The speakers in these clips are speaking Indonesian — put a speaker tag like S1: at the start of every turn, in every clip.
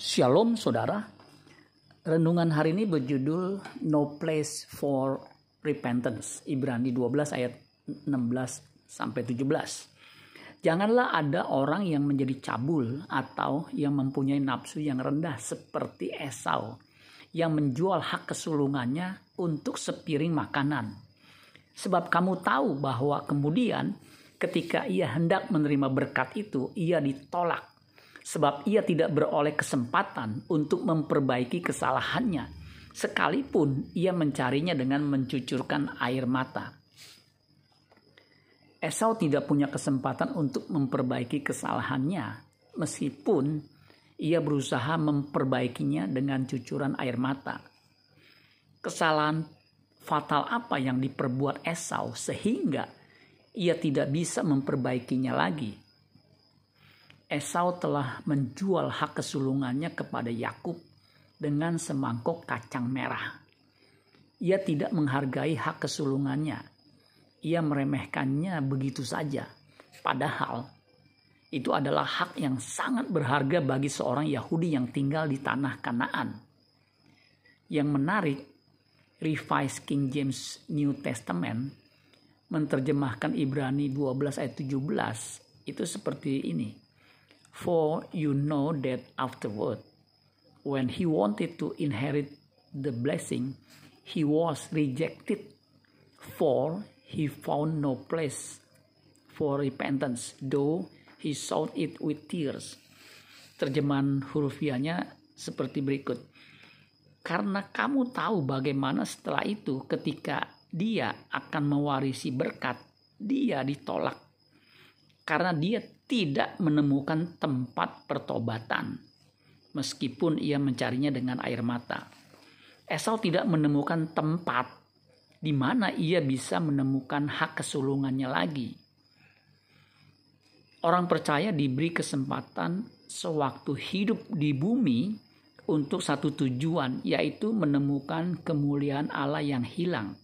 S1: Shalom saudara. Renungan hari ini berjudul No Place for Repentance. Ibrani 12 ayat 16 sampai 17. Janganlah ada orang yang menjadi cabul atau yang mempunyai nafsu yang rendah seperti Esau yang menjual hak kesulungannya untuk sepiring makanan. Sebab kamu tahu bahwa kemudian ketika ia hendak menerima berkat itu, ia ditolak sebab ia tidak beroleh kesempatan untuk memperbaiki kesalahannya, sekalipun ia mencarinya dengan mencucurkan air mata. Esau tidak punya kesempatan untuk memperbaiki kesalahannya, meskipun ia berusaha memperbaikinya dengan cucuran air mata. Kesalahan fatal apa yang diperbuat Esau sehingga ia tidak bisa memperbaikinya lagi? Esau telah menjual hak kesulungannya kepada Yakub dengan semangkuk kacang merah. Ia tidak menghargai hak kesulungannya. Ia meremehkannya begitu saja. Padahal itu adalah hak yang sangat berharga bagi seorang Yahudi yang tinggal di tanah Kanaan. Yang menarik, Revised King James New Testament menerjemahkan Ibrani 12 ayat 17 itu seperti ini. For you know that afterward, when he wanted to inherit the blessing, he was rejected, for he found no place for repentance, though he sought it with tears. Terjemahan hurufiahnya seperti berikut. Karena kamu tahu bagaimana setelah itu ketika dia akan mewarisi berkat, dia ditolak. Karena dia tidak menemukan tempat pertobatan, meskipun ia mencarinya dengan air mata. Esau tidak menemukan tempat di mana ia bisa menemukan hak kesulungannya lagi. Orang percaya diberi kesempatan sewaktu hidup di bumi untuk satu tujuan, yaitu menemukan kemuliaan Allah yang hilang.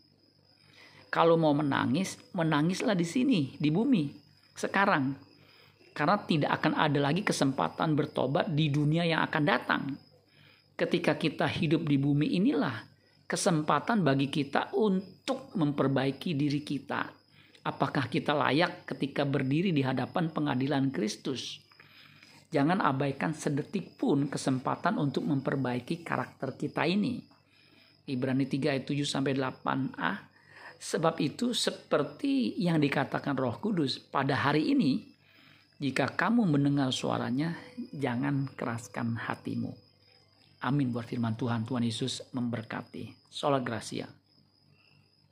S1: Kalau mau menangis, menangislah di sini, di bumi, sekarang karena tidak akan ada lagi kesempatan bertobat di dunia yang akan datang. Ketika kita hidup di bumi inilah kesempatan bagi kita untuk memperbaiki diri kita. Apakah kita layak ketika berdiri di hadapan pengadilan Kristus? Jangan abaikan sedetik pun kesempatan untuk memperbaiki karakter kita ini. Ibrani 3 ayat 7 sampai 8a. Sebab itu seperti yang dikatakan Roh Kudus pada hari ini jika kamu mendengar suaranya, jangan keraskan hatimu. Amin buat firman Tuhan. Tuhan Yesus memberkati. Sholat Gracia.